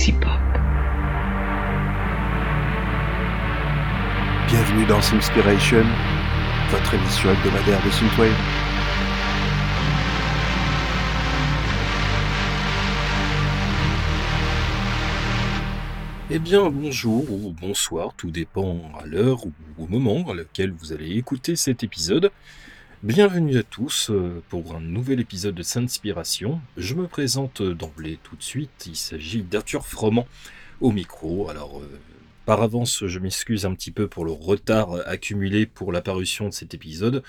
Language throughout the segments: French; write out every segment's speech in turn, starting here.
Galaxy Pop. Bienvenue dans Inspiration, votre émission hebdomadaire de Synthwave. Eh bien, bonjour ou bonsoir, tout dépend à l'heure ou au moment à laquelle vous allez écouter cet épisode. Bienvenue à tous euh, pour un nouvel épisode de S'Inspiration. Je me présente d'emblée tout de suite, il s'agit d'Arthur Froment au micro. Alors, euh, par avance, je m'excuse un petit peu pour le retard accumulé pour la parution de cet épisode.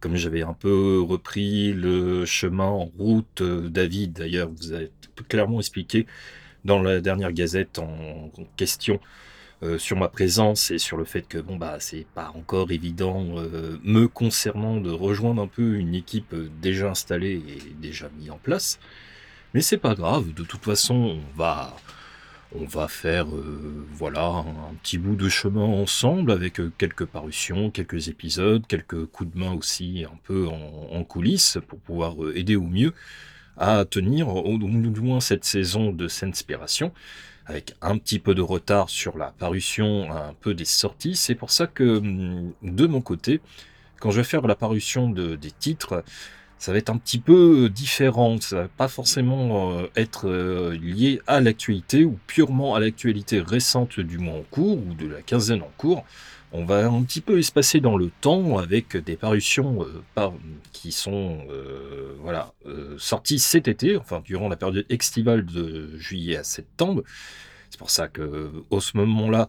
Comme j'avais un peu repris le chemin en route, euh, David d'ailleurs vous a clairement expliqué dans la dernière gazette en, question euh, sur ma présence et sur le fait que bon bah c'est pas encore évident euh, me concernant de rejoindre un peu une équipe déjà installée et déjà mise en place. Mais c'est pas grave, de toute façon on va on va faire euh, voilà un, petit bout de chemin ensemble avec quelques parutions, quelques épisodes, quelques coups de main aussi un peu en coulisses pour pouvoir aider au mieux à tenir au, moins cette saison de S'Inspiration, avec un petit peu de retard sur la parution, un peu des sorties. C'est pour ça que hum, de mon côté, quand je vais faire la parution de, des titres, ça va être un petit peu différent. Ça va pas forcément euh, être euh, lié à l'actualité ou purement à l'actualité récente du mois en cours ou de la quinzaine en cours on va un petit peu espacer dans le temps avec des parutions euh, qui sont euh, voilà, euh, sorties cet été, enfin durant la période estivale de juillet à septembre. C'est pour ça que au ce moment-là,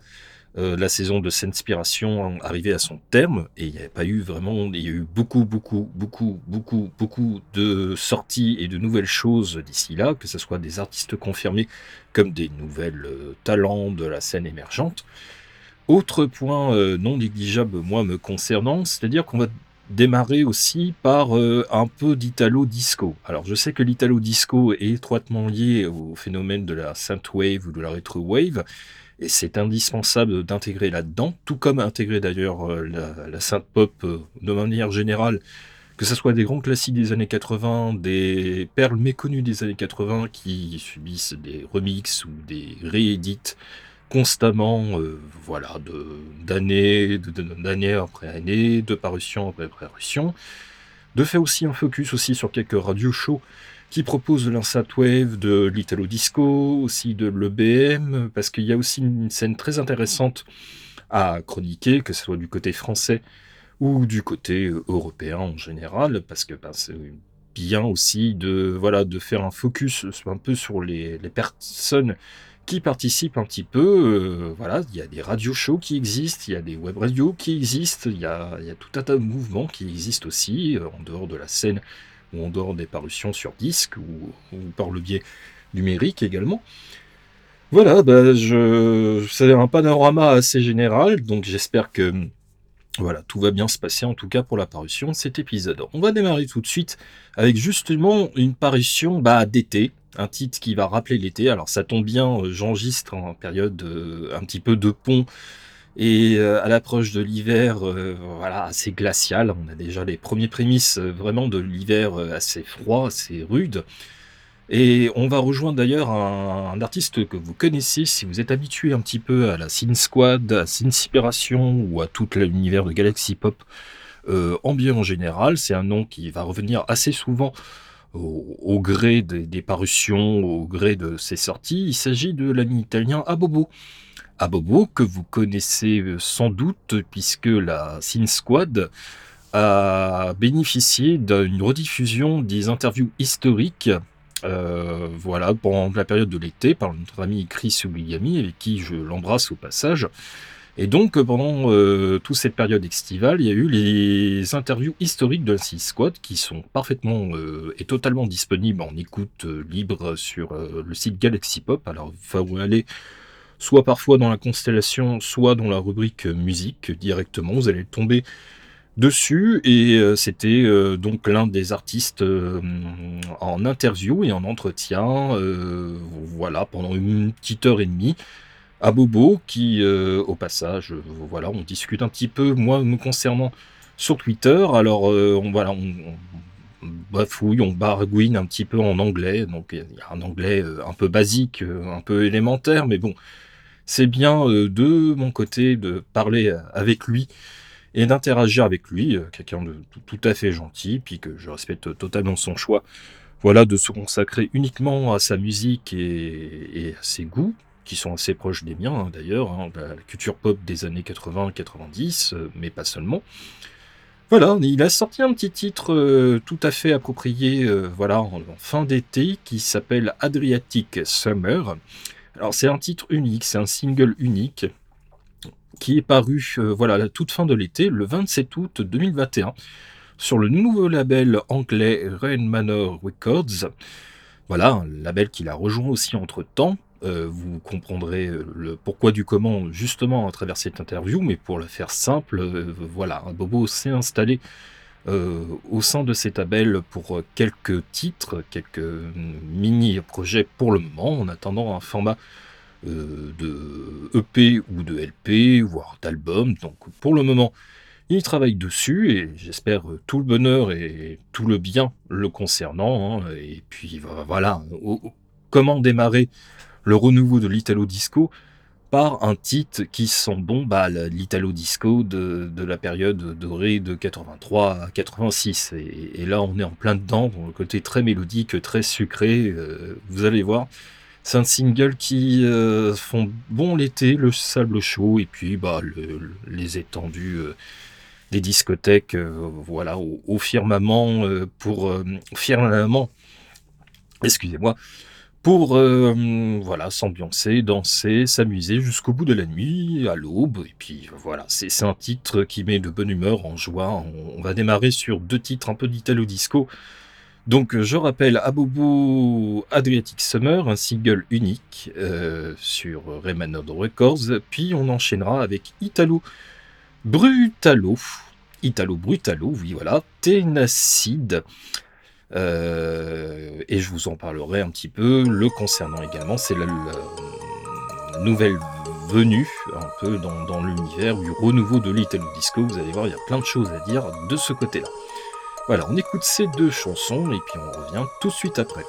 la saison de S'Inspiration arrivait à son terme et il n'y avait pas eu vraiment, il y a eu beaucoup, beaucoup, beaucoup, beaucoup, beaucoup de sorties et de nouvelles choses d'ici là, que ce soit des artistes confirmés comme des nouvelles talents de la scène émergente. Autre point euh, non négligeable, moi, me concernant, c'est-à-dire qu'on va démarrer aussi par euh, un peu d'italo disco. Alors je sais que l'italo disco est étroitement lié au phénomène de la synthwave ou de la retro wave, et c'est indispensable d'intégrer là-dedans, tout comme intégrer d'ailleurs euh, la, la synth pop de manière générale, que ce soit des grands classiques des années 80, des perles méconnues des années 80 qui subissent des remixes ou des réédits constamment, euh, voilà, d'année d'année après année, de parution après parution, de faire aussi un focus aussi sur quelques radio shows qui proposent de wave, de l'italo disco, aussi de l'EBM, parce qu'il y a aussi une scène très intéressante à chroniquer, que ce soit du côté français ou du côté euh, européen en général, parce que ben, c'est bien aussi de voilà de faire un focus un peu sur les, les personnes qui participent un petit peu. Euh, voilà, il y a des radio shows qui existent, il y a des web radios qui existent, il y a, tout un tas de mouvements qui existent aussi euh, en dehors de la scène ou en dehors des parutions sur disque ou, par le biais numérique également. Voilà, bah, je, c'est un panorama assez général, donc j'espère que voilà, tout va bien se passer en tout cas pour la parution de cet épisode. On va démarrer tout de suite avec justement une parution bah, d'été, un titre qui va rappeler l'été. Alors ça tombe bien, euh, j'enregistre en période euh, un petit peu de pont et euh, à l'approche de l'hiver, voilà, assez glacial. On a déjà les premiers prémices vraiment de l'hiver assez froid, assez rude. Et on va rejoindre d'ailleurs un, artiste que vous connaissez si vous êtes habitué un petit peu à la Sin Squad, à Sinspiration ou à tout l'univers de Galaxy Pop ambiant en général. C'est un nom qui va revenir assez souvent au, gré des, parutions, au gré de ses sorties. Il s'agit de l'ami italien Abobo. Abobo, que vous connaissez euh, sans doute, puisque la Sin Squad a bénéficié d'une rediffusion des interviews historiques euh, voilà, pendant la période de l'été par notre ami Chris Williami, avec qui je l'embrasse au passage. Et donc, pendant euh, toute cette période estivale, il y a eu les interviews historiques de la Six Squad qui sont parfaitement euh, et totalement disponibles en écoute euh, libre sur le site Galaxy Pop. Alors, faut aller soit parfois dans la constellation, soit dans la rubrique musique directement. Vous allez tomber dessus et c'était donc l'un des artistes en interview et en entretien voilà pendant une petite heure et demie à Bobo, qui, euh, au passage, euh, voilà, on discute un petit peu, moi, me concernant, sur Twitter. Alors, euh, on, voilà, on, bafouille, on baragouine un petit peu en anglais. Donc il y a un anglais un peu basique, un peu élémentaire, mais bon, c'est bien de mon côté de parler avec lui et d'interagir avec lui, quelqu'un de tout à fait gentil, puis que je respecte totalement son choix. Voilà, de se consacrer uniquement à sa musique et, à ses goûts, qui sont assez proches des miens hein, d'ailleurs, hein, la culture pop des années 80-90, mais pas seulement. Voilà, il a sorti un petit titre euh, tout à fait approprié euh, voilà, en, fin d'été qui s'appelle Adriatic Summer. Alors c'est un titre unique, c'est un single unique qui est paru euh, voilà, la toute fin de l'été, le 27 août 2021, sur le nouveau label anglais Rain Manor Records. Voilà, un label qu'il a rejoint aussi entre temps, euh, vous comprendrez euh, le pourquoi du comment justement à travers cette interview, mais pour la faire simple, euh, voilà, Bobo s'est installé au sein de cet label pour quelques titres, quelques mini-projets pour le moment, en attendant un format de EP ou de LP, voire d'album. Donc pour le moment, il travaille dessus et j'espère tout le bonheur et tout le bien le concernant. Hein. et puis voilà, comment démarrer le renouveau de l'Italo Disco par un titre qui sent bon bah, l'Italo Disco de, la période dorée de 83 à 86. Et, là, on est en plein dedans, dans le côté très mélodique, très sucré. Euh, vous allez voir, c'est un single qui euh, font bon l'été, le sable chaud, et puis bah, les étendues. Euh, des discothèques voilà au, firmament pour firmament excusez-moi pour euh, voilà s'ambiancer, danser, s'amuser jusqu'au bout de la nuit, à l'aube. Et puis voilà, c'est un titre qui met de bonne humeur, en joie. On, va démarrer sur deux titres un peu d'italo disco. Donc je rappelle Abobo Adriatic Summer, un single unique euh, sur Rayman Records. Puis on enchaînera avec Italo Brutalo. Italo Brutalo, oui voilà, Ténacide. Euh, et je vous en parlerai un petit peu. Le concernant également, c'est la, nouvelle venue un peu dans, dans l'univers du renouveau de l'Italo Disco. Vous allez voir, il y a plein de choses à dire de ce côté-là. Voilà, on écoute ces deux chansons et puis on revient tout de suite après.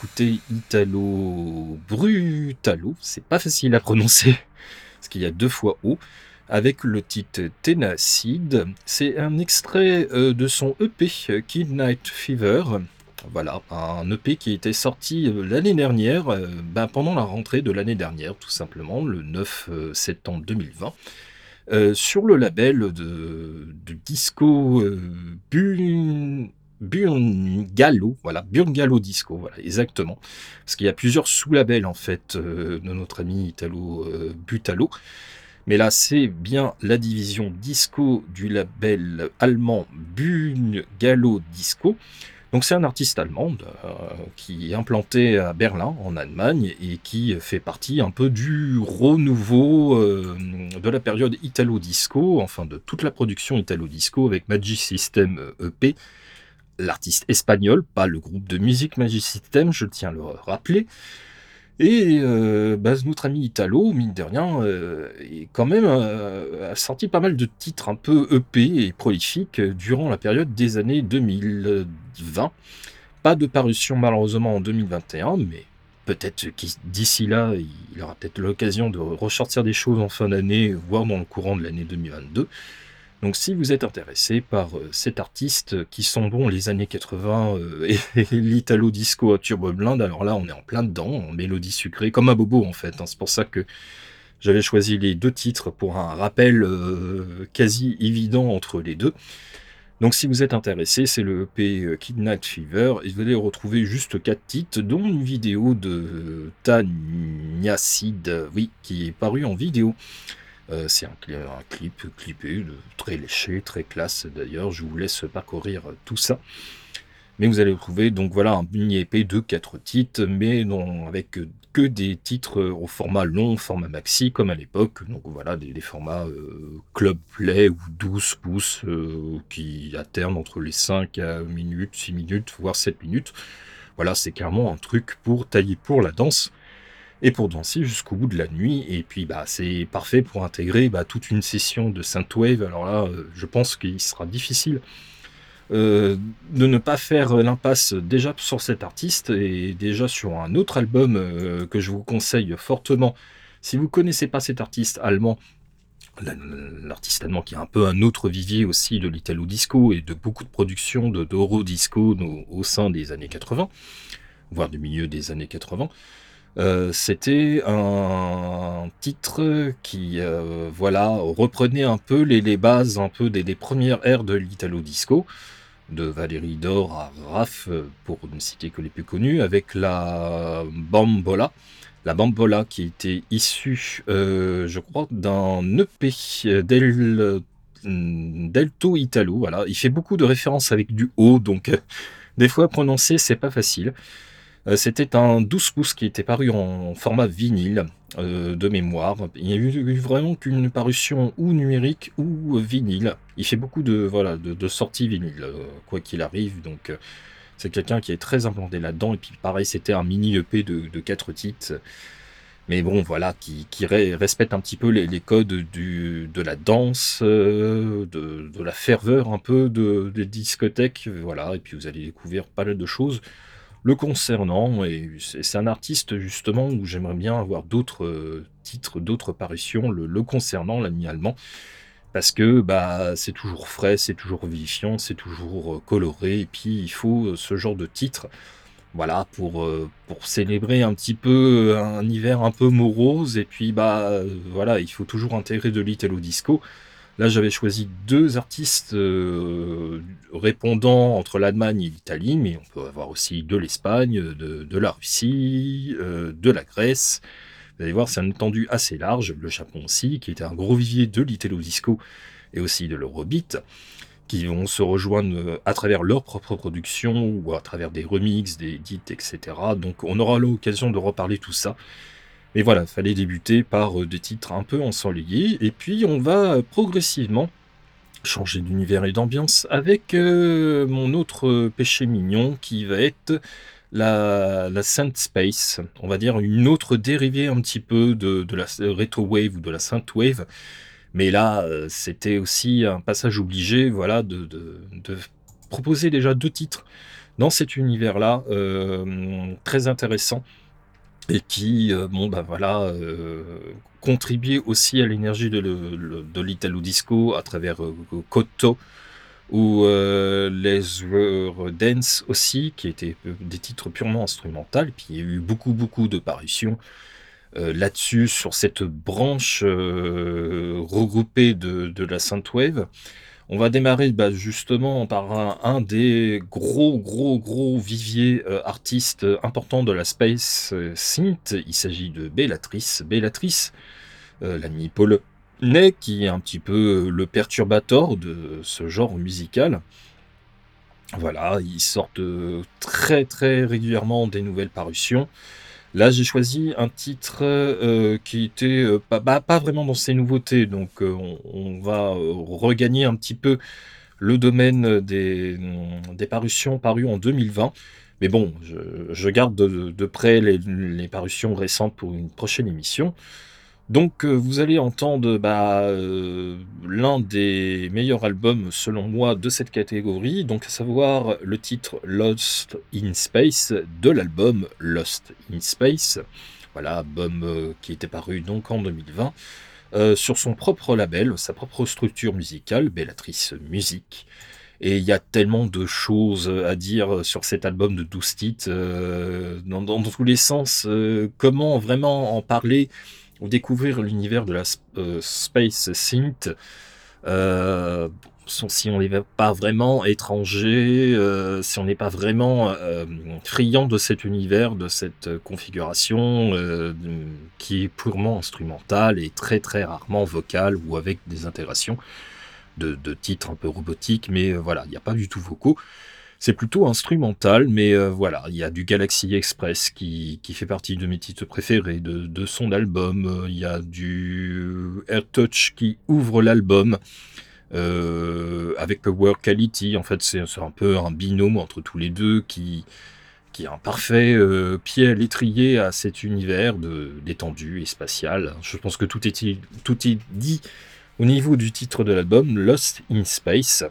Donc d'écouter Italo Brutalo, c'est pas facile à prononcer, parce qu'il y a deux fois O, avec le titre Tenacid. C'est un extrait euh, de son EP Kid Night Fever. Voilà, un EP qui était sorti euh, l'année dernière, euh, ben, pendant la rentrée de l'année dernière, tout simplement, le 9 septembre 2020. sur le label de, disco Bun, Burngalo, voilà, Burngalo Disco, voilà, exactement. Parce qu'il y a plusieurs sous-labels en fait de notre ami Italo Butalo. Mais là, c'est bien la division disco du label allemand Gallo Disco. Donc c'est un artiste allemand euh, qui est implanté à Berlin, en Allemagne, et qui fait partie un peu du renouveau euh, de la période Italo-Disco, enfin de toute la production Italo-Disco avec Magic System EP, l'artiste espagnol, pas le groupe de musique Magic System, je tiens à le rappeler. Et euh, bah, notre ami Italo, mine de rien, euh, quand même euh, a sorti pas mal de titres un peu EP et prolifiques durant la période des années 2020. Pas de parution malheureusement en 2021, mais peut-être d'ici là, il aura peut-être l'occasion de ressortir des choses en fin d'année, voire dans le courant de l'année 2022. Donc si vous êtes intéressé par euh, cet artiste qui sont bons les années 80 euh, et, l'italo disco à turbo blind, alors là on est en plein dedans, en mélodie sucrée, comme un bobo en fait. Hein. C'est pour ça que j'avais choisi les deux titres pour un rappel euh, quasi évident entre les deux. Donc si vous êtes intéressé, c'est le EP Kidnight Fever et vous allez retrouver juste quatre titres, dont une vidéo de Tanya Sid, oui, qui est parue en vidéo. Euh, c'est un, clip clippé, très léché, très classe d'ailleurs. Je vous laisse parcourir tout ça. Mais vous allez trouver donc voilà un mini épée de 4 titres, mais avec que des titres au format long, format maxi comme à l'époque. Donc voilà des, formats euh, club play ou 12 pouces euh, qui alternent entre les 5 minutes, 6 minutes, voire 7 minutes. Voilà, c'est clairement un truc pour tailler pour la danse et pour danser jusqu'au bout de la nuit. Et puis bah, c'est parfait pour intégrer bah, toute une session de synthwave. Alors là, euh, je pense qu'il sera difficile euh, de ne pas faire l'impasse déjà sur cet artiste et déjà sur un autre album euh, que je vous conseille fortement. Si vous connaissez pas cet artiste allemand, l'artiste allemand qui est un peu un autre vivier aussi de l'italo disco et de beaucoup de productions de d'euro disco au sein des années 80, voire du milieu des années 80. Euh, c'était un titre qui euh, voilà, reprenait un peu les, bases un peu des, premières ères de l'Italo Disco, de Valérie Dor à Raph, pour ne citer que les plus connus, avec la Bambola. La Bambola qui était issue, euh, je crois, d'un EP del, Delto Italo. Voilà. Il fait beaucoup de références avec du haut, donc des fois prononcer, c'est pas facile. Euh, c'était un 12 pouces qui était paru en format vinyle euh, de mémoire. Il n'y a eu, vraiment qu'une parution ou numérique ou vinyle. Il fait beaucoup de, voilà, de, sorties vinyle, euh, quoi qu'il arrive. Donc c'est quelqu'un qui est très implanté là-dedans. Et puis pareil, c'était un mini EP de, de 4 titres. Mais bon, voilà, qui, respecte un petit peu les, codes de la danse, de, la ferveur un peu de, des discothèques. Voilà, et puis vous allez découvrir pas mal de choses le concernant. Et c'est un artiste justement où j'aimerais bien avoir d'autres euh, titres, d'autres parutions le, concernant, l'ami allemand. Parce que bah, c'est toujours frais, c'est toujours vivifiant, c'est toujours euh, coloré. Et puis il faut euh, ce genre de titre voilà, pour, pour célébrer un petit peu un hiver un peu morose. Et puis, bah, voilà, il faut toujours intégrer de l'italo disco. Là, j'avais choisi deux artistes euh, répondant entre l'Allemagne et l'Italie, mais on peut avoir aussi de l'Espagne, de, la Russie, euh, de la Grèce. Vous allez voir, c'est un étendu assez large. Le Japon aussi, qui était un gros vivier de l'Italo Disco et aussi de l'Eurobeat, qui vont se rejoindre à travers leur propre production ou à travers des remixes, des edits, etc. Donc on aura l'occasion de reparler tout ça. Mais voilà, fallait débuter par euh, des titres un peu ensoleillés, et puis on va progressivement changer d'univers et d'ambiance avec euh, mon autre péché mignon qui va être la, la Space, on va dire une autre dérivée un petit peu de, la Retro Wave ou de la Synth Wave. Mais là, euh, c'était aussi un passage obligé, voilà, de, de proposer déjà deux titres dans cet univers-là, très intéressant et qui, bon, bah voilà, contribuait aussi à l'énergie de, de l'Italo Disco à travers Cotto ou Les Dance aussi, qui étaient des titres purement instrumentaux. Puis il y a eu beaucoup, beaucoup de parutions euh, là-dessus, sur cette branche euh, regroupée de, la Synthwave. On va démarrer bah, justement par un, des gros, gros, gros viviers euh, artistes importants de la Space Synth. Il s'agit de Bellatrice. Bellatrice, l'ami polonais, qui est un petit peu le perturbateur de ce genre musical. Voilà, ils sortent très très régulièrement des nouvelles parutions. Là, j'ai choisi un titre euh, qui était euh, bah, pas, vraiment dans ses nouveautés, donc euh, on, va regagner un petit peu le domaine des, parutions parues en 2020. Mais bon, je, garde de, près les, parutions récentes pour une prochaine émission. Donc euh, vous allez entendre bah, euh, l'un des meilleurs albums selon moi de cette catégorie, donc à savoir le titre Lost in Space de l'album Lost in Space. Voilà, album euh, qui était paru donc en 2020 sur son propre label, sa propre structure musicale, Bellatrice Musique. Et il y a tellement de choses à dire sur cet album de 12 titres, dans, tous les sens. comment vraiment en parler ou découvrir l'univers de la euh, Space Synth, euh, si on n'est pas vraiment étranger, euh, si on n'est pas vraiment friand de cet univers, de cette configuration qui est purement instrumentale et très très rarement vocale ou avec des intégrations de, de titres un peu robotiques, mais voilà, il n'y a pas du tout vocaux. C'est plutôt instrumental, mais euh, voilà, il y a du Galaxy Express qui, fait partie de mes titres préférés de, son album. Il y a du Air Touch qui ouvre l'album. Euh, avec Work Quality, en fait, c'est un peu un binôme entre tous les deux qui, qui a un parfait euh, pied à l'étrier à cet univers de détendu et spatial. Je pense que tout est, tout est dit au niveau du titre de l'album, Lost in Space.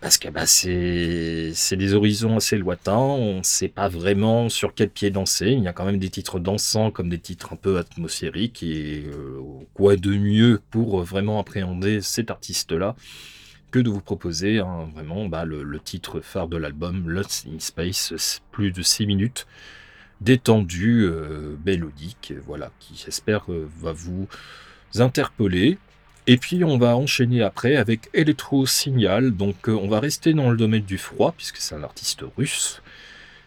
Parce que bah, c'est des horizons assez lointains, on ne sait pas vraiment sur quel pied danser. Il y a quand même des titres dansants comme des titres un peu atmosphériques. Et euh, quoi de mieux pour vraiment appréhender cet artiste-là que de vous proposer vraiment bah, le, titre phare de l'album, Lost in Space, plus de 6 minutes, détendu, euh, mélodique, voilà, qui j'espère euh, va vous interpeller. Et puis on va enchaîner après avec Electro Signal. Donc euh, on va rester dans le domaine du froid puisque c'est un artiste russe.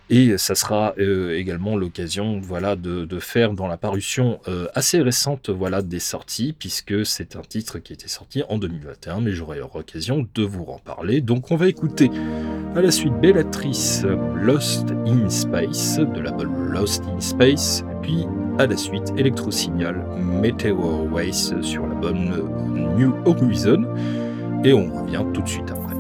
Et ça sera euh, également l'occasion voilà, de, faire dans la parution euh, assez récente voilà, des sorties, puisque c'est un titre qui était sorti en 2021, mais j'aurai l'occasion de vous en parler. Donc on va écouter à la suite Bellatrice Lost in Space, de la bonne Lost in Space, puis à la suite Electrosignal Meteor Waste sur la bonne New Horizon, et on revient tout de suite après.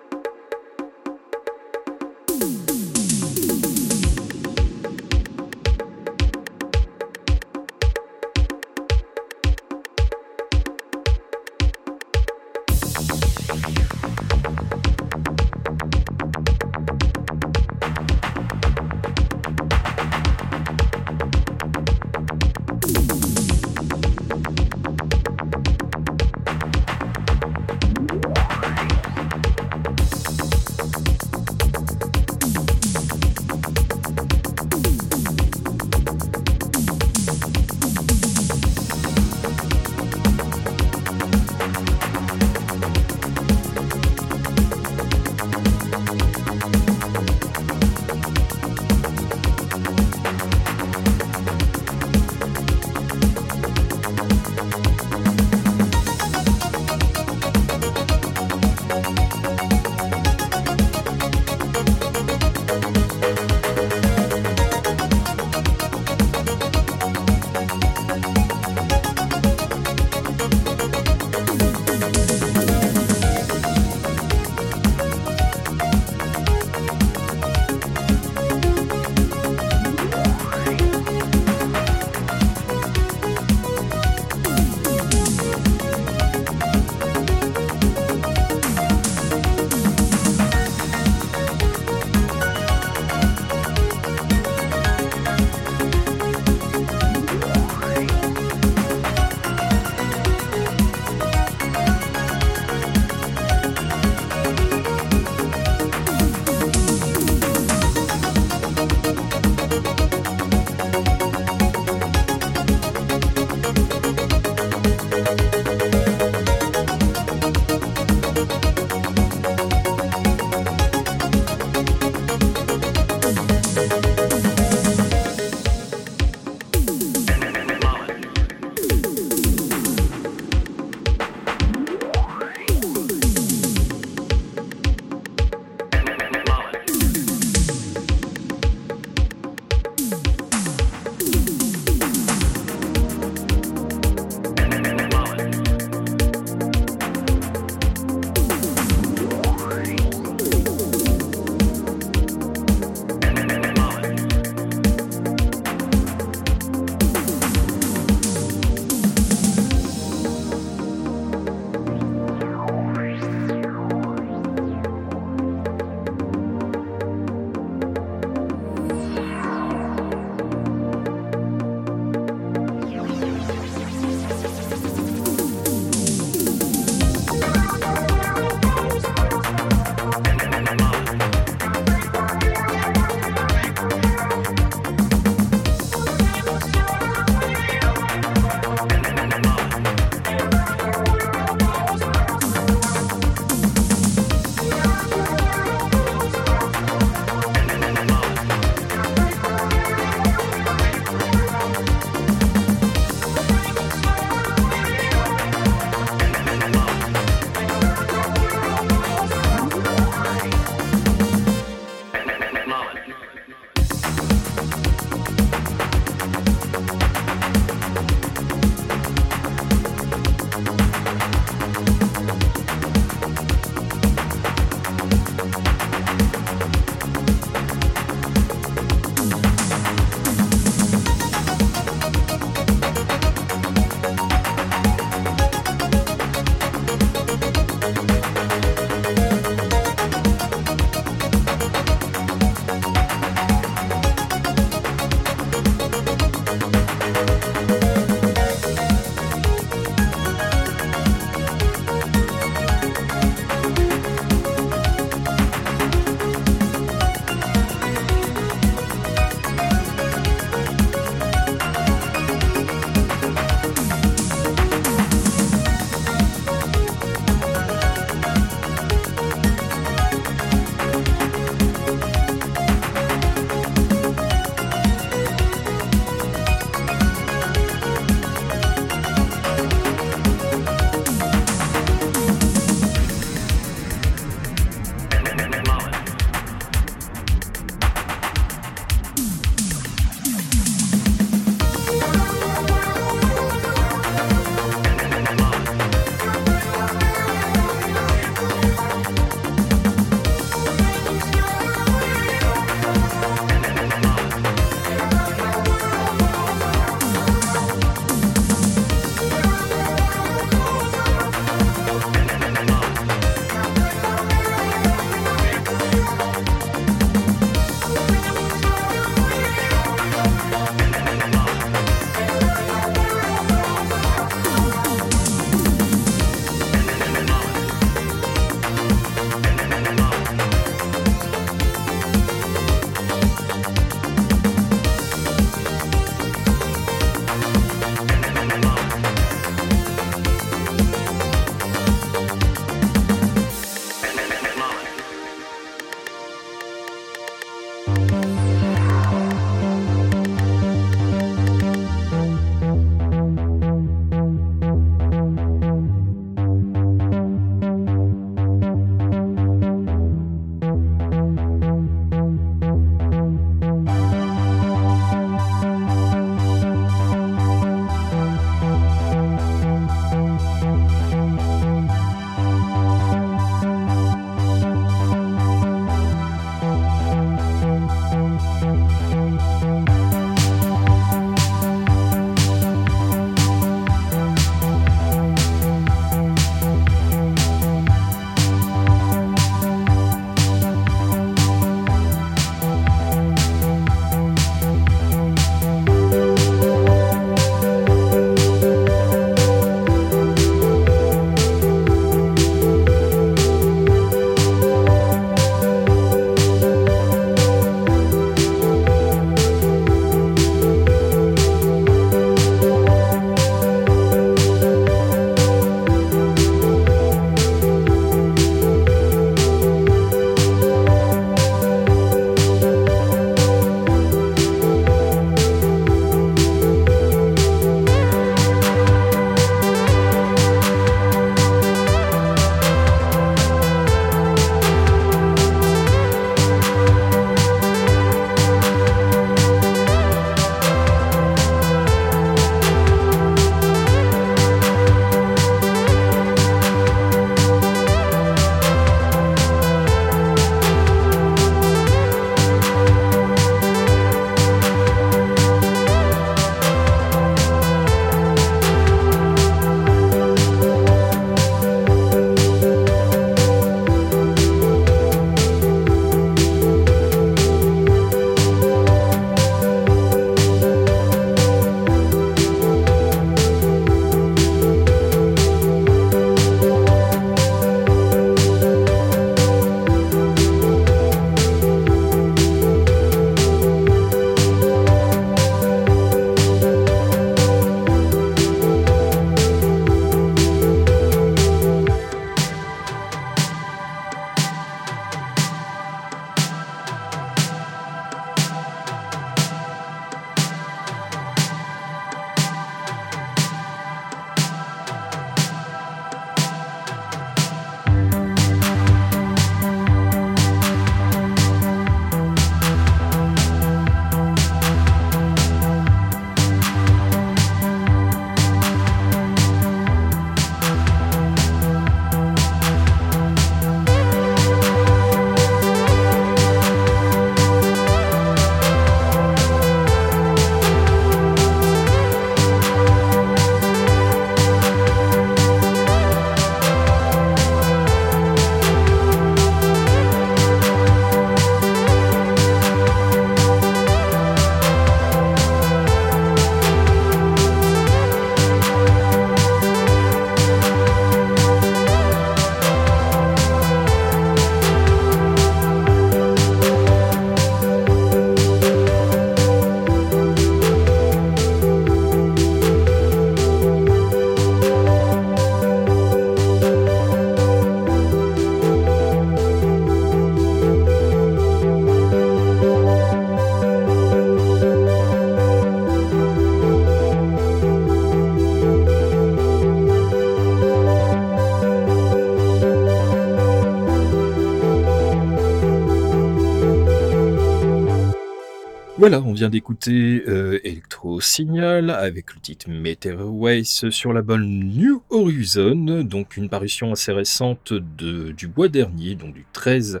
Voilà, on vient d'écouter euh, Electro Signal avec le titre Meteorways sur la bonne New Horizon, donc une parution assez récente du mois dernier, donc du 13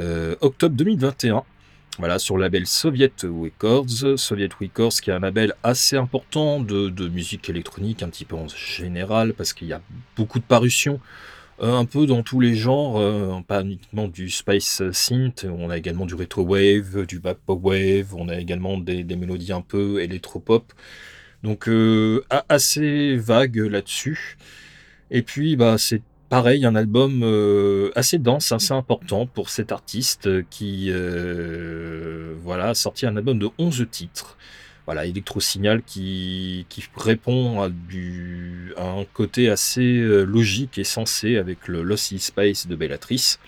euh, octobre 2021. Voilà, sur le label Soviet Records. Soviet Records qui est un label assez important de, de musique électronique, un petit peu en général, parce qu'il y a beaucoup de parutions un peu dans tous les genres, euh, pas uniquement du space synth, on a également du retro wave, du backpop wave, on a également des, mélodies un peu électropop. Donc euh, assez vague là-dessus. Et puis bah c'est pareil, un album assez dense, assez important pour cet artiste qui voilà, a sorti un album de 11 titres voilà, Electrosignal qui, qui répond à, un côté assez euh, logique et sensé avec le Lossy Space de Bellatrice.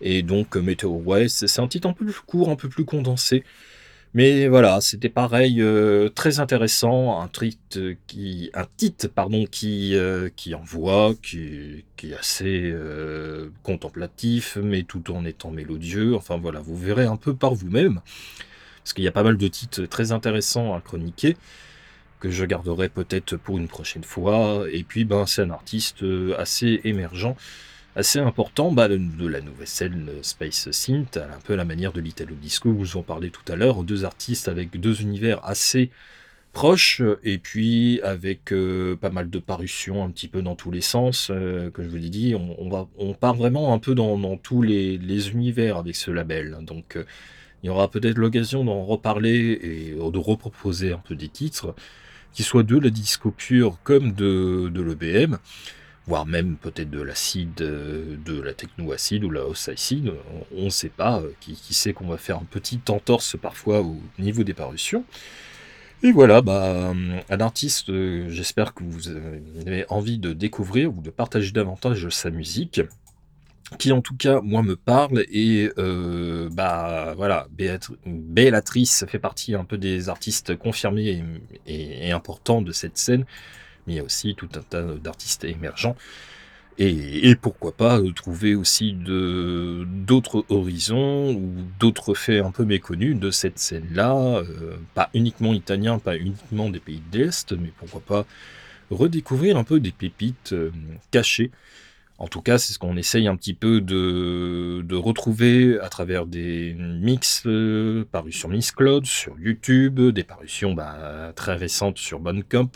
Et donc Meteor West, c'est un titre un peu plus court, un peu plus condensé. Mais voilà, c'était pareil, euh, très intéressant, un titre qui, un titre, pardon, qui, euh, qui envoie, qui, qui est assez contemplatif, mais tout en étant mélodieux. Enfin voilà, vous verrez un peu par vous-même parce qu'il y a pas mal de titres très intéressants à chroniquer que je garderai peut-être pour une prochaine fois. Et puis, ben, c'est un artiste euh, assez émergent, assez important bah, de, la nouvelle scène Space Synth, un peu à la manière de l'Italo Disco, vous en parlez tout à l'heure. Deux artistes avec deux univers assez proches, et puis avec euh, pas mal de parutions un petit peu dans tous les sens. Euh, que je vous l'ai dit, on, part vraiment un peu dans, tous les, les, univers avec ce label. Donc, il y aura peut-être l'occasion d'en reparler et de reproposer un peu des titres, qui soient de la disco pure comme de, de l'EBM, voire même peut-être de l'acide, de la techno-acide ou la house acide, on ne sait pas, qui, sait qu'on va faire un petit entorse parfois au niveau des parutions. Et voilà, bah, un artiste, j'espère que vous avez envie de découvrir ou de partager davantage sa musique qui en tout cas moi me parle et euh, bah voilà fait partie un peu des artistes confirmés et, importants de cette scène mais il y a aussi tout un tas d'artistes émergents. Et, pourquoi pas trouver aussi d'autres horizons ou d'autres faits un peu méconnus de cette scène là euh, pas uniquement italien pas uniquement des pays de l'Est mais pourquoi pas redécouvrir un peu des pépites euh, cachées en tout cas, c'est ce qu'on essaye un petit peu de, retrouver à travers des mix euh, parus sur Miss Cloud, sur YouTube, des parutions bah, très récentes sur Bandcamp,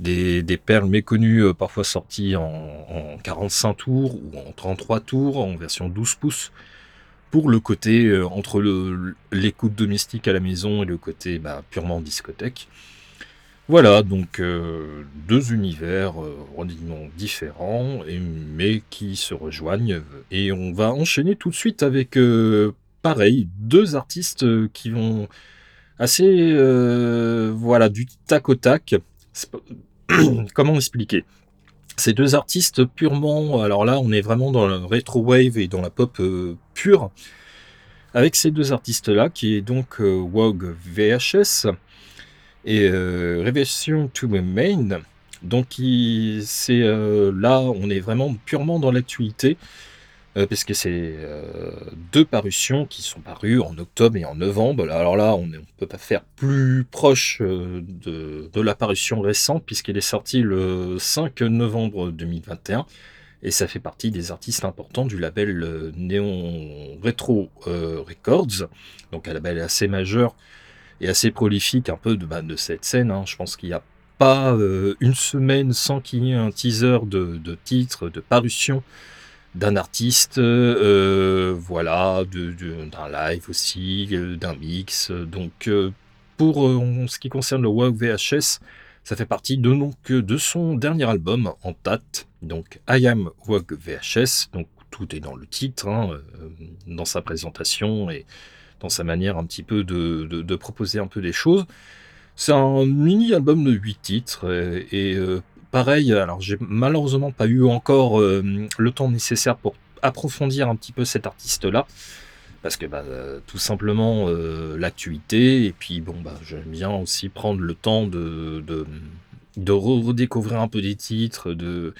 des, des perles méconnues euh, parfois sorties en, 45 tours ou en 33 tours, en version 12 pouces, pour le côté euh, entre l'écoute domestique à la maison et le côté bah, purement discothèque. Voilà, donc euh, deux univers euh, différents, mais qui se rejoignent. Et on va enchaîner tout de suite avec, euh, pareil, deux artistes qui vont assez, voilà, du tac au tac. Comment expliquer? Ces deux artistes purement, alors là, on est vraiment dans la retro wave et dans la pop pure. Avec ces deux artistes-là, qui est donc WOG VHS, et euh, Reversion to Main. Donc c'est euh, là, on est vraiment purement dans l'actualité, euh, parce que c'est deux parutions qui sont parues en octobre et en novembre. Alors là, on ne peut pas faire plus proche de, de la parution récente, puisqu'elle est sortie le 5 novembre 2021. Et ça fait partie des artistes importants du label Neon Retro Records, donc un label assez majeur et assez prolifique un peu de, bah, cette scène. Hein. Je pense qu'il n'y a pas euh, une semaine sans qu'il y ait un teaser de, de titre, de parution d'un artiste, euh, voilà, d'un live aussi, euh, d'un mix. Donc pour ce qui concerne le WOG VHS, ça fait partie de, donc, de son dernier album en date, donc I Am WOG VHS, donc tout est dans le titre, hein, dans sa présentation et dans sa manière un petit peu de, proposer un peu des choses. C'est un mini-album de 8 titres et, euh, pareil, alors j'ai malheureusement pas eu encore euh, le temps nécessaire pour approfondir un petit peu cet artiste-là parce que bah, tout simplement euh, l'actualité et puis bon bah j'aime bien aussi prendre le temps de, de redécouvrir un peu des titres, de,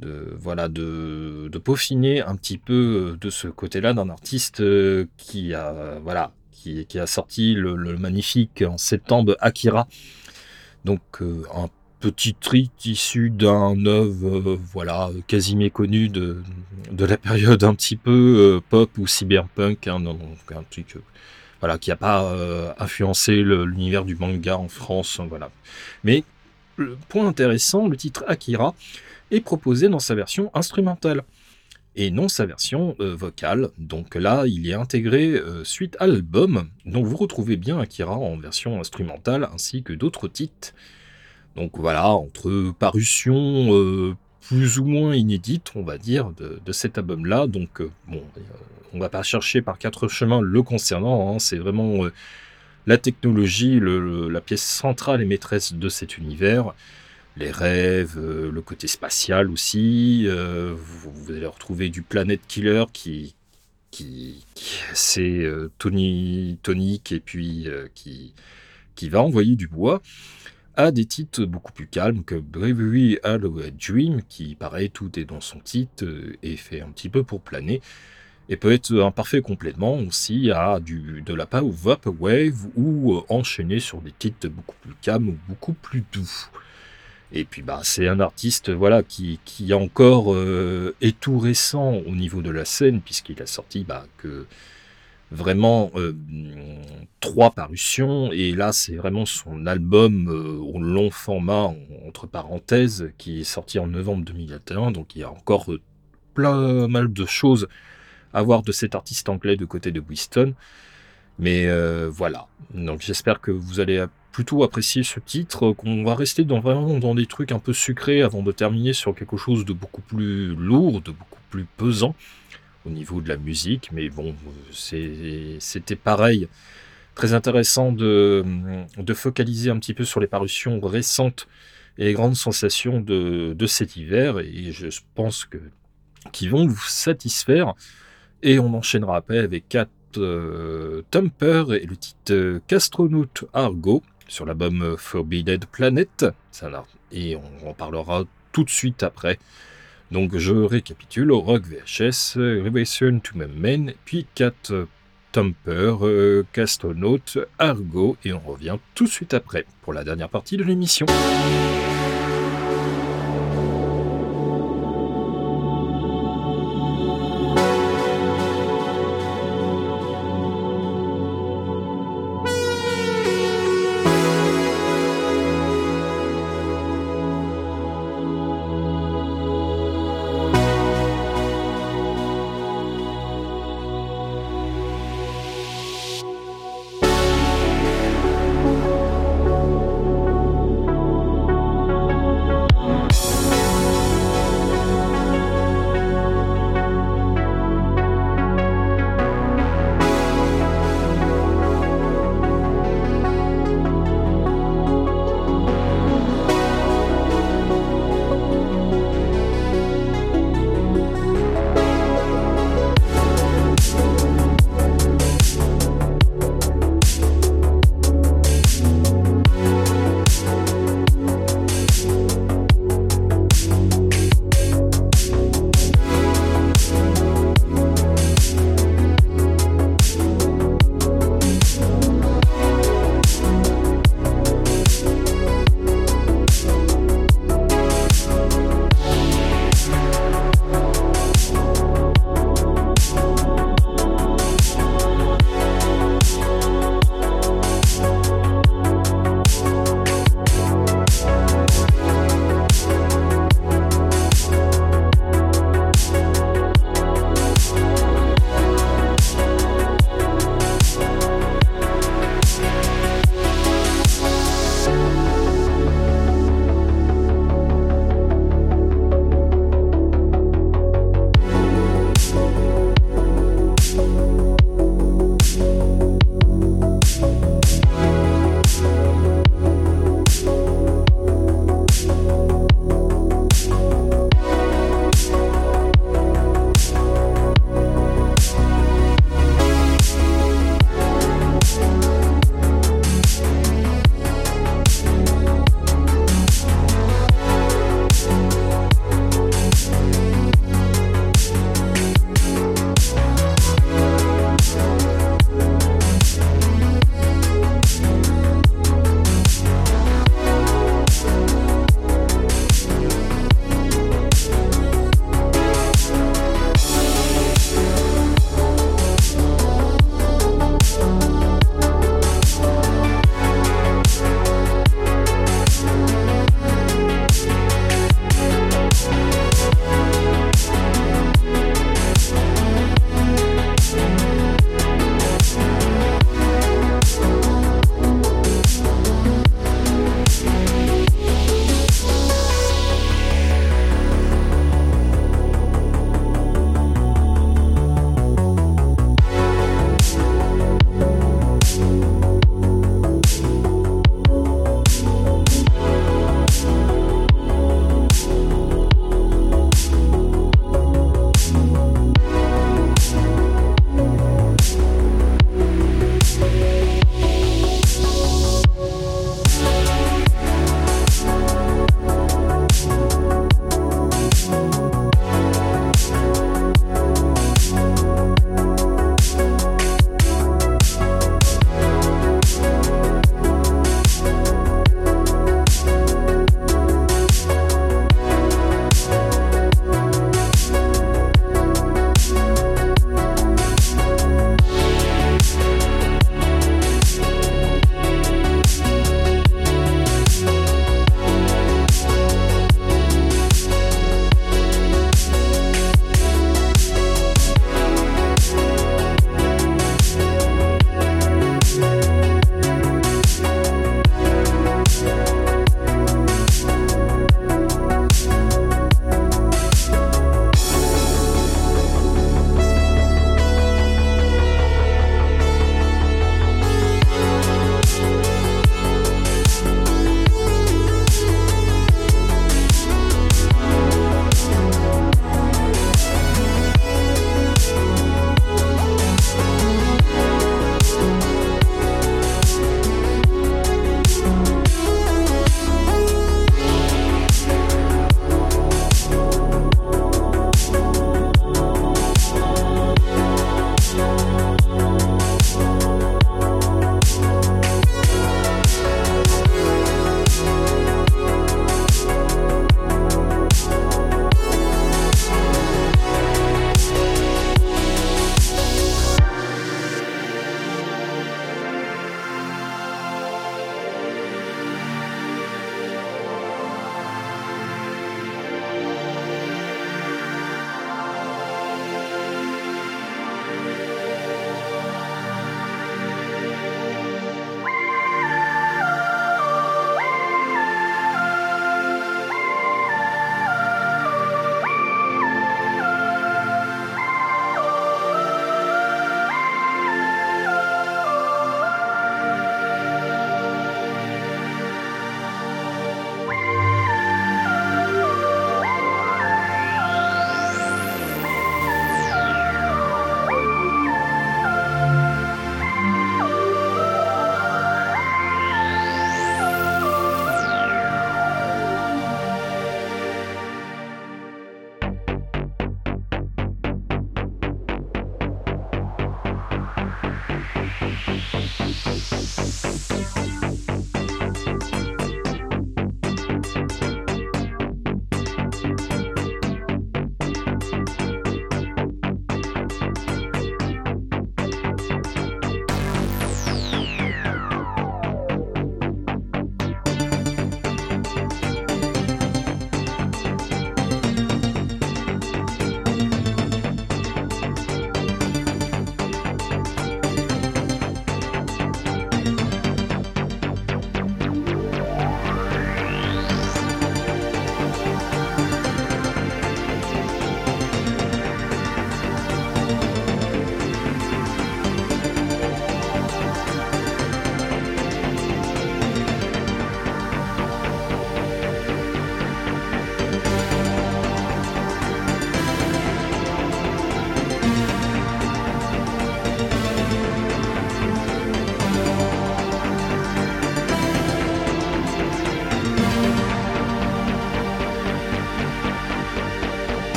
de voilà de, peaufiner un petit peu euh, de ce côté-là d'un artiste euh, qui a voilà qui, a sorti le, magnifique en septembre Akira. Donc un petit trit issu d'un œuvre voilà quasi méconnu de, de la période un petit peu pop ou cyberpunk, hein, donc un truc voilà qui n'a pas influencé l'univers du manga en France, voilà. Mais le point intéressant, le titre Akira est proposé dans sa version instrumentale et non sa version euh, vocale. Donc là, il est intégré euh, suite à l'album. Donc vous retrouvez bien Akira en version instrumentale ainsi que d'autres titres. Donc voilà, entre parutions euh, plus ou moins inédites, on va dire, de, cet album-là. Donc bon, on va pas chercher par quatre chemins le concernant. Hein. C'est vraiment la technologie, la pièce centrale et maîtresse de cet univers les rêves, euh, le côté spatial aussi. Euh, vous, allez retrouver du Planet Killer qui, qui, c'est euh, Tony, et puis qui, qui va envoyer du bois à des titres beaucoup plus calmes que Bravery Halloween Dream qui pareil tout est dans son titre et fait un petit peu pour planer et peut être un parfait complément aussi à du, de la power wave ou enchaîner sur des titres beaucoup plus calmes ou beaucoup plus doux. Et puis bah, c'est un artiste voilà qui, qui encore euh, est tout récent au niveau de la scène puisqu'il a sorti bah, que vraiment euh, trois parutions. Et là c'est vraiment son album euh, au long format entre parenthèses qui est sorti en novembre 2021 donc il y a encore plein mal de choses à voir de cet artiste anglais de côté de Winston mais voilà. Donc j'espère que vous allez plutôt apprécié ce titre, qu'on va rester dans, vraiment dans des trucs un peu sucrés avant de terminer sur quelque chose de beaucoup plus lourd, de beaucoup plus pesant au niveau de la musique. Mais bon, c'était pareil. Très intéressant de, de, focaliser un petit peu sur les parutions récentes et les grandes sensations de, de cet hiver. Et je pense que qui vont vous satisfaire. Et on enchaînera après avec quatre euh, Tumper et le titre Castronaut Argo sur l'album Forbidden Planet. Et on en parlera tout de suite après. Donc je récapitule, Rock VHS, Revelation to Men, puis Cat Thumper, euh, Castronaut, Argo, et on revient tout de suite après pour la dernière partie de l'émission.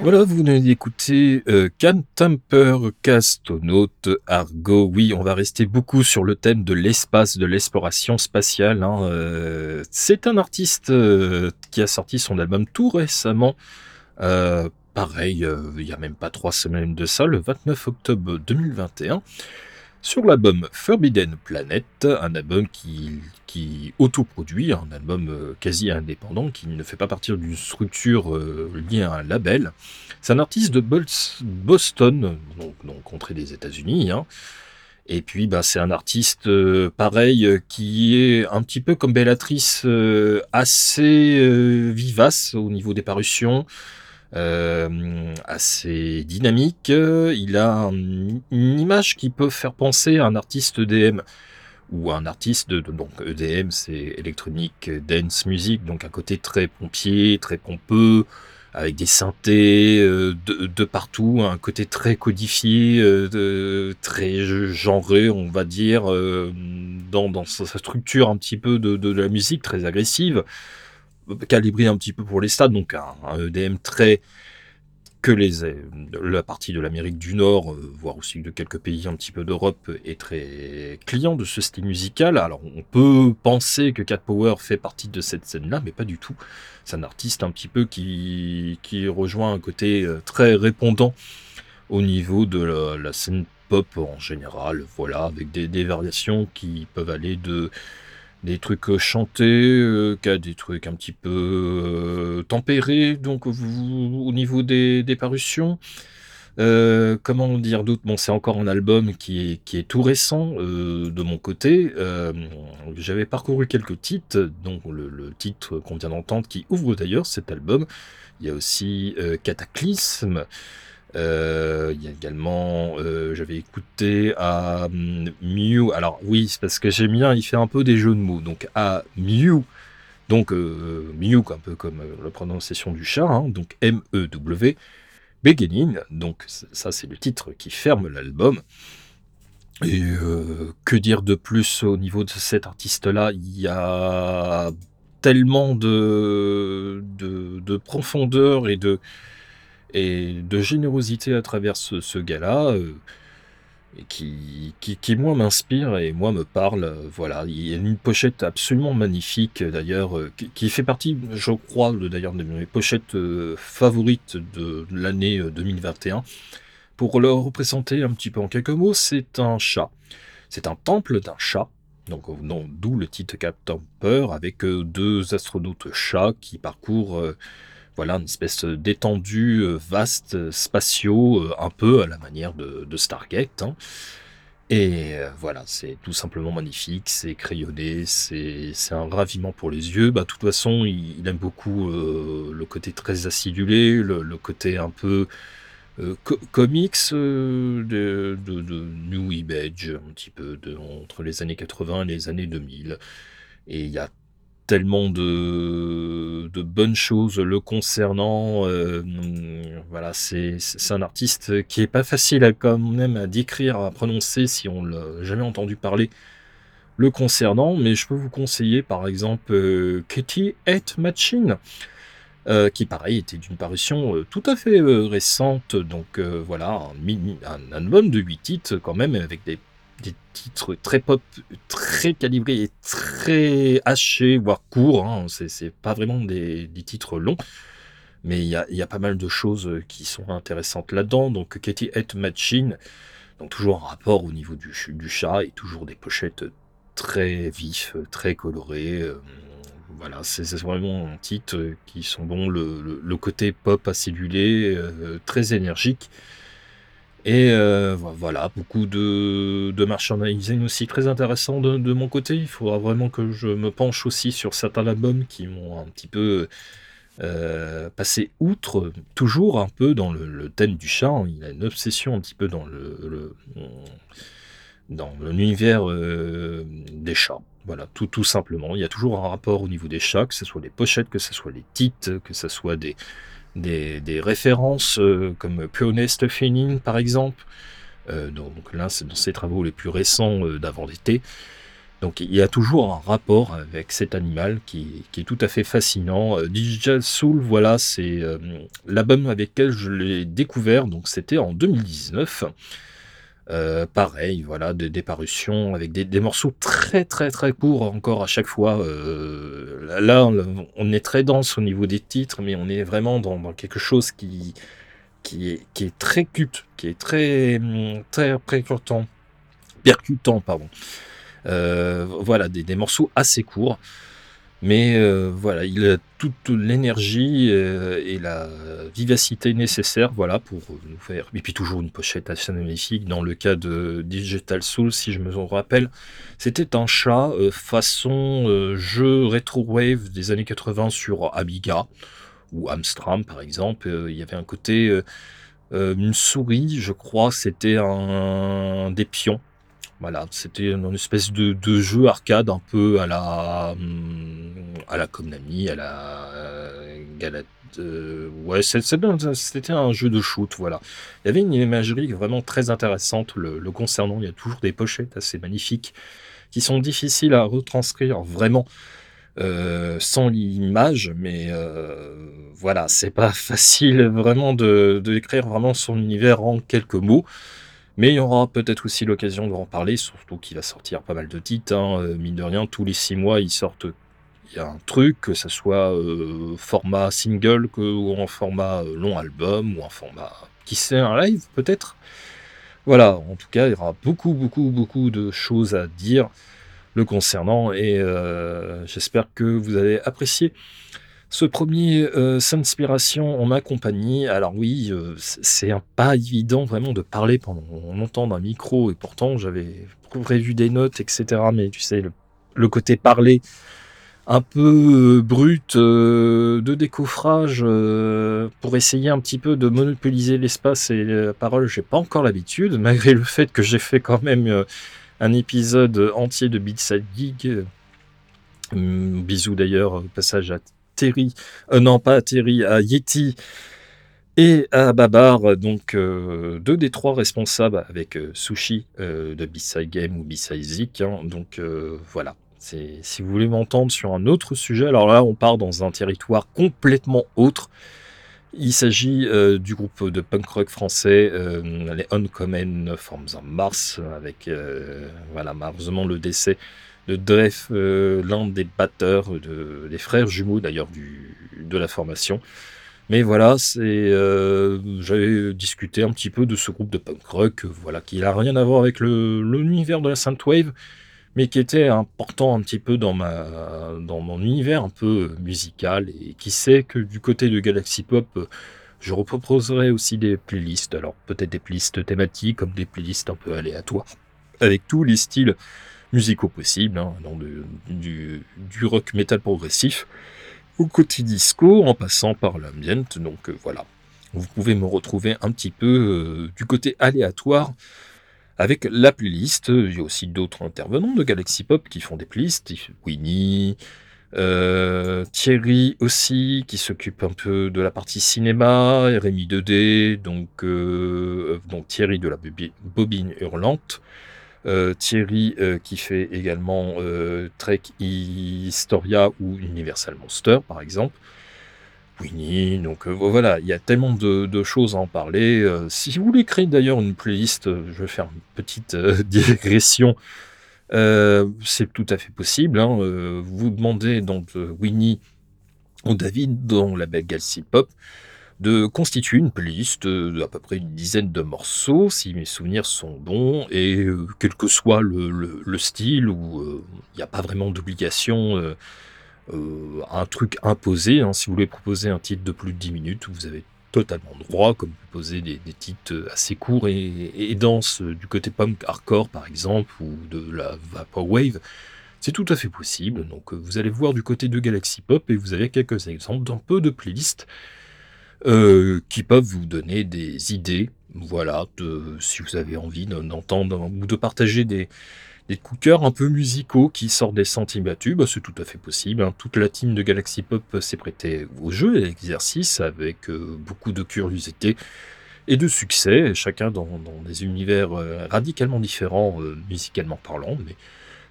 Voilà, vous venez d'écouter euh, Can Temper Castonaut Argo. Oui, on va rester beaucoup sur le thème de l'espace, de l'exploration spatiale. Hein, euh, c'est un artiste euh, qui a sorti son album tout récemment. Pareil, il y a même pas trois semaines de ça, le 29 octobre 2021 sur l'album Forbidden Planet, un album qui, qui autoproduit, un album euh, quasi indépendant, qui ne fait pas partie d'une structure euh, liée à un label. C'est un artiste de Bos- Boston, donc, donc contrée des États-Unis. hein. Et puis, bah, c'est un artiste euh, pareil qui est un petit peu comme Bellatrice, assez vivace au niveau des parutions euh, assez dynamique. Il a un- une image qui peut faire penser à un artiste EDM ou un artiste de, donc EDM, c'est Electronic Dance Music, donc un côté très pompier, très pompeux, avec des synthés euh, de, partout, un côté très codifié, euh, très genré, on va dire, euh, dans, sa structure un petit peu de la musique, très agressive calibré un petit peu pour les stades, donc un, EDM très que les la partie de l'Amérique du Nord, euh, voire aussi de quelques pays un petit peu d'Europe, est très client de ce style musical. Alors on peut penser que Cat Power fait partie de cette scène-là, mais pas du tout. C'est un artiste un petit peu qui, qui rejoint un côté euh, très répondant au niveau de la, scène pop en général, voilà, avec des variations qui peuvent aller de des trucs euh, chantés, euh, des trucs un petit peu euh, tempérés, donc au niveau des, des parutions. Euh, comment dire d'autre? Bon, c'est encore un album qui est, qui est tout récent de mon côté. J'avais parcouru quelques titres, donc le, le titre qu'on vient d'entendre qui ouvre d'ailleurs cet album. Il y a aussi Cataclysme. Euh, il y a également, euh, j'avais écouté à hum, Mew. Alors oui, c'est parce que j'aime bien, il fait un peu des jeux de mots. Donc à Mew, donc euh, Mew, un peu comme euh, la prononciation du chat, hein, donc M-E-W, Beginning. Donc ça, c'est le titre qui ferme l'album. Et que dire de plus au niveau de cet artiste-là? Il y a tellement de profondeur et de, et de générosité à travers ce, gars-là, euh, qui, qui, qui, moi m'inspire et moi me parle. euh, Voilà, il y a une pochette absolument magnifique d'ailleurs, euh, qui, fait partie, je crois, d'ailleurs de mes pochettes favorites de l'année euh, 2021. Pour le représenter un petit peu en quelques mots, c'est un chat. C'est un temple d'un chat. Donc, d'où le titre Cap Temper, avec deux astronautes chats qui parcourent voilà, une espèce d'étendue euh, vaste, euh, spatiaux, euh, un peu à la manière de, de Stargate. hein. Et voilà, c'est tout simplement magnifique, c'est crayonné, c'est un raviment pour les yeux. Bah, de toute façon, il, aime beaucoup le côté très acidulé, le, côté un peu co- comics de New Image, un petit peu de, entre les années 80 et les années 2000. Et il y a tellement de, bonnes choses le concernant. euh, voilà, c'est un artiste qui est pas facile à, quand même à décrire, à prononcer si on l'a jamais entendu parler le concernant, mais je peux vous conseiller par exemple euh, Katie Hate Machine, euh, qui pareil était d'une parution tout à fait récente, donc voilà, un, un album de 8 titres quand même, avec des, des titres très pop, très calibrés et très hachés, voire courts, hein, c'est pas vraiment des, titres longs. Mais il y a, pas mal de choses qui sont intéressantes là-dedans. Donc Katie Hate Machine, donc toujours un rapport au niveau du, ch- du chat et toujours des pochettes très vifs, très colorés. euh, voilà, c'est vraiment un titre qui sont bons. Le côté pop acidulé, euh, très énergique. Et euh, vo- voilà, beaucoup de, de merchandising aussi très intéressant de, mon côté. Il faudra vraiment que je me penche aussi sur certains albums qui m'ont un petit peu euh, passé outre, toujours un peu dans le, thème du chat. Il a une obsession un petit peu dans le, le- dans l'univers euh, des chats. Voilà, tout, tout simplement. Il y a toujours un rapport au niveau des chats, que ce soit les pochettes, que ce soit les titres, que ce soit des, des, références euh, comme Pionest Feeling par exemple. Euh, donc là, c'est dans ses travaux les plus récents euh, d'avant d'été. Donc il y a toujours un rapport avec cet animal qui, est tout à fait fascinant. Digital Soul, voilà, c'est l'album avec lequel je l'ai découvert, donc c'était en 2019. Euh, pareil, voilà, des, parutions avec des, morceaux très très très courts encore à chaque fois. là, on est très dense au niveau des titres, mais on est vraiment dans, quelque chose qui, qui, est, qui est très culte, qui est très, très percutant, percutant, pardon. Euh, voilà, des, morceaux assez courts. Mais euh, voilà, il a toute l'énergie euh, et la vivacité nécessaire voilà, pour nous faire. Et puis toujours une pochette assez magnifique. Dans le cas de Digital Soul, si je me rappelle, c'était un chat façon jeu retro wave des années 80 sur Amiga ou Amstrad par exemple. il y avait un côté. une souris, je crois, c'était un des pions voilà, c'était une espèce de, jeu arcade un peu à la à la Konami, à la euh, Galat. Euh, ouais, c'était un jeu de shoot, voilà. Il y avait une imagerie vraiment très intéressante le, concernant. Il y a toujours des pochettes assez magnifiques qui sont difficiles à retranscrire vraiment euh, sans l'image, mais voilà, c'est pas facile vraiment décrire vraiment son univers en quelques mots. Mais il y aura peut-être aussi l'occasion de en parler, surtout qu'il va sortir pas mal de titres. Hein. Euh, mine de rien, tous les six mois, ils sortent. Il y un truc, que ce soit euh, format single ou en format euh, long album ou en format. Qui sait, un live peut-être Voilà, en tout cas, il y aura beaucoup, beaucoup, beaucoup de choses à dire le concernant et j'espère que vous avez apprécié ce premier euh, inspiration en ma compagnie, alors oui, euh, c'est pas évident vraiment de parler pendant longtemps d'un micro, et pourtant j'avais prévu des notes, etc. Mais tu sais, le, côté parler un peu euh, brut euh, de décoffrage pour essayer un petit peu de monopoliser l'espace et la parole, j'ai pas encore l'habitude, malgré le fait que j'ai fait quand même un épisode entier de Beatside Geek. Hum, bisous d'ailleurs, passage à Euh, non pas à à Yeti et à Babar, donc euh, deux des trois responsables avec euh, Sushi de B-Side Game ou B-Side. Hein. donc voilà, si vous voulez m'entendre sur un autre sujet, alors là on part dans un territoire complètement autre. Il s'agit du groupe de punk rock français, les Uncommon Forms of Mars, avec voilà, malheureusement le décès de Dref, euh, l'un des batteurs, de, des frères jumeaux d'ailleurs de la formation. Mais voilà, c'est, euh, j'avais discuté un petit peu de ce groupe de punk rock, voilà, qui n'a rien à voir avec l'univers de la synthwave, mais qui était important un petit peu dans, ma, dans mon univers un peu musical, et qui sait que du côté de Galaxy Pop, je reproposerai aussi des playlists, alors peut-être des playlists thématiques, comme des playlists un peu aléatoires, avec tous les styles musicaux possibles, hein, du, rock metal progressif au côté disco, en passant par l'ambient. Donc euh, voilà, vous pouvez me retrouver un petit peu euh, du côté aléatoire avec la playlist. Il y a aussi d'autres intervenants de Galaxy Pop qui font des playlists, Winnie. Euh, Thierry aussi, qui s'occupe un peu de la partie cinéma, Rémi 2D, donc, donc Thierry de la bobine hurlante, euh, Thierry euh, qui fait également euh, Trek Historia ou Universal Monster par exemple. Winnie, donc voilà, il y a tellement de, choses à en parler. si vous voulez créer d'ailleurs une playlist, je vais faire une petite digression. c'est tout à fait possible. Hein. vous demandez donc Winnie ou David dans la belle Galaxy Pop de constituer une playlist d'à peu près une dizaine de morceaux, si mes souvenirs sont bons, et euh, quel que soit le, style, où il euh, n'y a pas vraiment d'obligation, euh, un truc imposé. Hein. si vous voulez proposer un titre de plus de 10 minutes, vous avez totalement droit, comme posez des, titres assez courts et, et, denses du côté punk hardcore par exemple, ou de la vaporwave. C'est tout à fait possible, donc vous allez voir du côté de Galaxy Pop et vous avez quelques exemples d'un peu de playlists euh, qui peuvent vous donner des idées, voilà, de, si vous avez envie d'entendre ou de partager des, des coups de cœur un peu musicaux qui sortent des sentiers battus, bah, c'est tout à fait possible. Hein. Toute la team de Galaxy Pop s'est prêtée au jeu et à l'exercice avec euh, beaucoup de curiosité et de succès, chacun dans, des univers euh, radicalement différents musicalement parlant, mais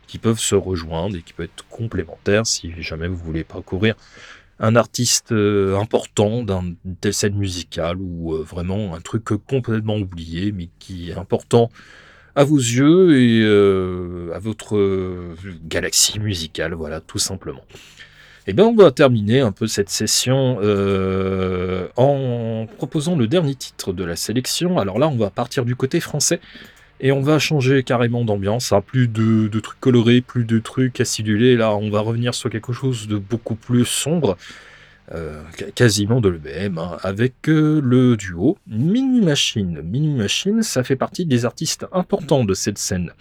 qui peuvent se rejoindre et qui peuvent être complémentaires si jamais vous voulez parcourir un artiste euh, important d'une telle scène musicale ou euh, vraiment un truc complètement oublié mais qui est important à vos yeux et euh, à votre galaxie musicale, voilà, tout simplement. Et eh bien, on va terminer un peu cette session en proposant le dernier titre de la sélection. Alors là, on va partir du côté français et on va changer carrément d'ambiance. Hein. Plus de, trucs colorés, plus de trucs acidulés. Là, on va revenir sur quelque chose de beaucoup plus sombre. Euh, quasiment de l'EBM, hein, avec euh, le duo Mini Machine. Mini Machine, ça fait partie des artistes importants de cette scène.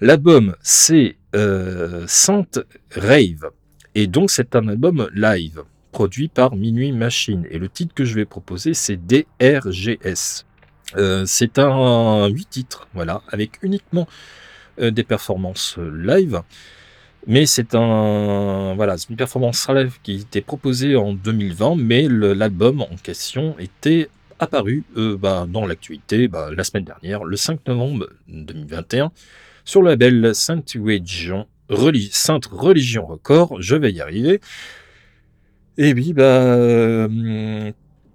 L'album, c'est euh, Sainte Rave. Et donc, c'est un album live, produit par Minuit Machine. Et le titre que je vais proposer, c'est DRGS. Euh, c'est un 8 titres, voilà, avec uniquement euh, des performances euh, live. Mais c'est un voilà, une performance live qui était proposée en 2020, mais l'album en question était apparu bah, dans l'actualité bah, la semaine dernière, le 5 novembre 2021, sur le label Sainte Religion, Sainte Religion Record. Je vais y arriver. Et oui, bah,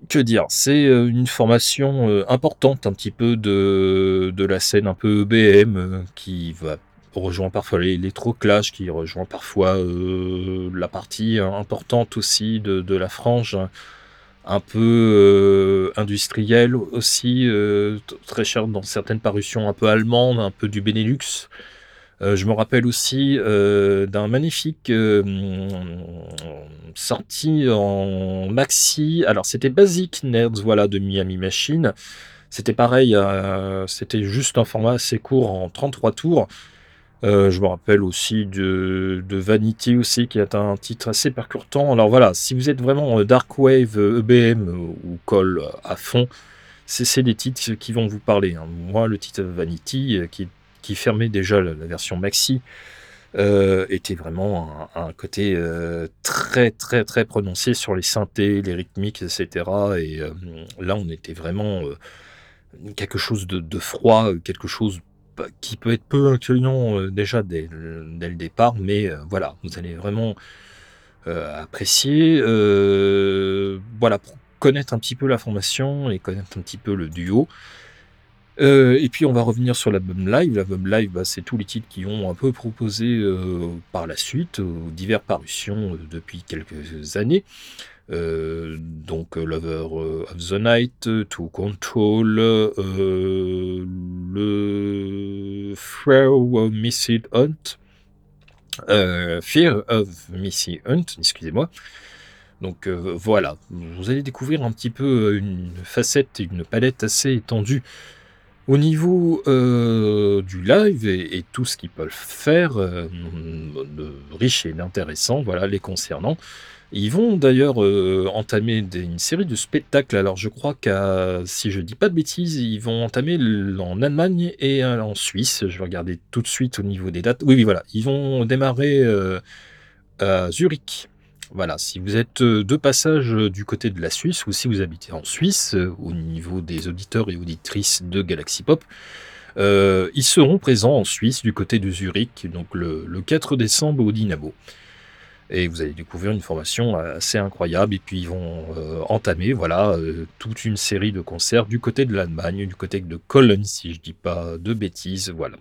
que dire C'est euh, une formation euh, importante un petit peu de, de la scène un peu EBM euh, qui va rejoindre parfois l'électro-clash, qui rejoint parfois la partie importante aussi de, de la frange un peu industrielle aussi, très chère dans certaines parutions un peu allemandes, un peu du Benelux. Euh, je me rappelle aussi euh, d'un magnifique euh, sorti en maxi. Alors c'était Basic Nerds, voilà, de Miami Machine. C'était pareil, c'était juste un format assez court en 33 tours. je me rappelle aussi de, Vanity aussi, qui est un titre assez percutant. Alors voilà, si vous êtes vraiment Dark Wave, EBM ou Call à fond, c'est des titres qui vont vous parler. Hein. Moi, le titre Vanity, qui est qui fermait déjà la, version maxi, euh, était vraiment un, côté euh, très très très prononcé sur les synthés, les rythmiques, etc. Et euh, là, on était vraiment quelque chose de, froid, quelque chose qui peut être peu incluant déjà dès, dès, le départ, mais voilà, vous allez vraiment apprécier. voilà, pour connaître un petit peu la formation et connaître un petit peu le duo. Euh, et puis on va revenir sur l'album live. L'album live, bah, c'est tous les titres qui ont un peu proposé euh, par la suite, aux diverses parutions euh, depuis quelques années. donc Lover of the Night, To Control, le Fear of Missy Hunt, Fear of Missy Hunt, excusez-moi. Donc voilà, vous allez découvrir un petit peu une facette et une palette assez étendue au niveau euh, du live et, tout ce qu'ils peuvent faire euh, riche et d'intéressant, voilà, les concernant. Ils vont d'ailleurs euh, entamer une série de spectacles. Alors je crois qu'à, si je dis pas de bêtises, ils vont entamer en Allemagne et en Suisse. Je vais regarder tout de suite au niveau des dates. Oui, oui, voilà. Ils vont démarrer à Zurich voilà, si vous êtes euh, de passage euh, du côté de la Suisse ou si vous habitez en Suisse, euh, au niveau des auditeurs et auditrices de Galaxy Pop, ils seront présents en Suisse du côté de Zurich, donc le, 4 décembre au Dynamo. Et vous allez découvrir une formation assez incroyable. Et puis ils vont entamer voilà, toute une série de concerts du côté de l'Allemagne, du côté de Cologne, si je ne dis pas de bêtises. Voilà.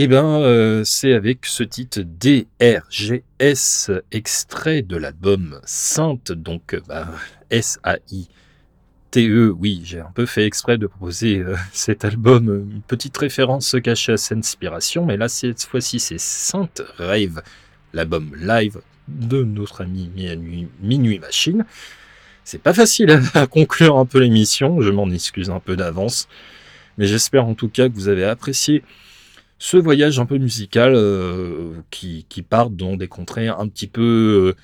Eh bien, euh, c'est avec ce titre DRGS, extrait de l'album Sainte, donc euh, bah, S-A-I-T-E. Oui, j'ai un peu fait exprès de proposer euh, cet album, une petite référence cachée à cette inspiration, mais là, cette fois-ci, c'est Sainte Rave, l'album live de notre ami Minuit Machine. C'est pas facile à conclure un peu l'émission, je m'en excuse un peu d'avance, mais j'espère en tout cas que vous avez apprécié ce voyage un peu musical euh, qui, part dans des contrées un petit peu euh,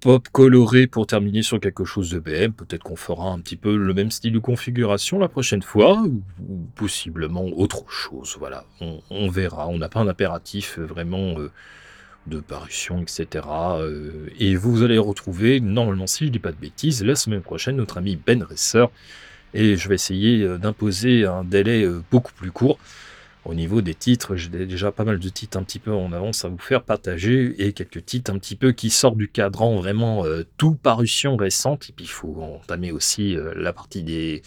pop coloré pour terminer sur quelque chose de BM. Peut-être qu'on fera un petit peu le même style de configuration la prochaine fois, ou, possiblement autre chose. Voilà, on, verra. On n'a pas un impératif vraiment euh, de parution, etc. et vous allez retrouver, normalement, si je dis pas de bêtises, la semaine prochaine, notre ami Ben Resser. Et je vais essayer d'imposer un délai beaucoup plus court Au niveau des titres, j'ai déjà pas mal de titres un petit peu en avance à vous faire partager et quelques titres un petit peu qui sortent du cadran vraiment euh, tout parution récente. Et puis il faut entamer aussi euh, la partie des,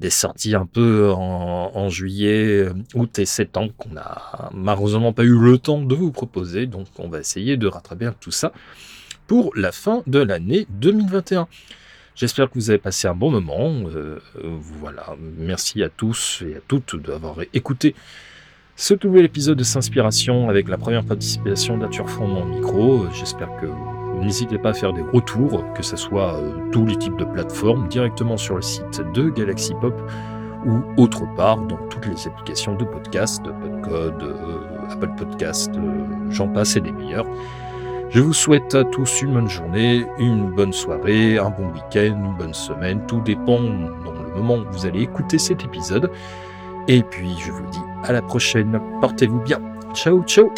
des sorties un peu en, juillet, euh, août et septembre qu'on n'a malheureusement pas eu le temps de vous proposer. Donc on va essayer de rattraper tout ça pour la fin de l'année 2021. J'espère que vous avez passé un bon moment. Euh, voilà, merci à tous et à toutes d'avoir écouté ce nouvel épisode de S'inspiration avec la première participation d'Arthur Fondement au micro. J'espère que n'hésitez pas à faire des retours, que ce soit euh, tous les types de plateformes, directement sur le site de Galaxy Pop ou autre part dans toutes les applications de podcast, Podcode, euh, Apple Podcast, j'en passe et des meilleurs. Je vous souhaite à tous une bonne journée, une bonne soirée, un bon week-end, une bonne semaine. Tout dépend dans le moment où vous allez écouter cet épisode. Et puis je vous dis à la prochaine. Portez-vous bien. Ciao, ciao